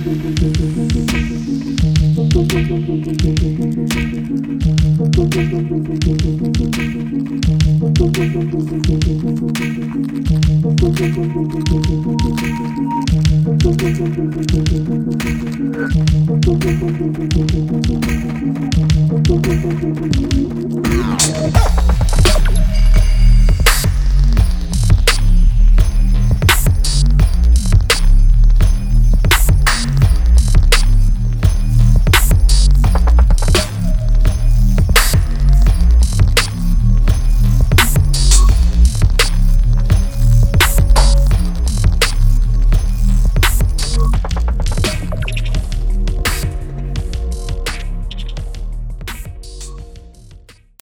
Thank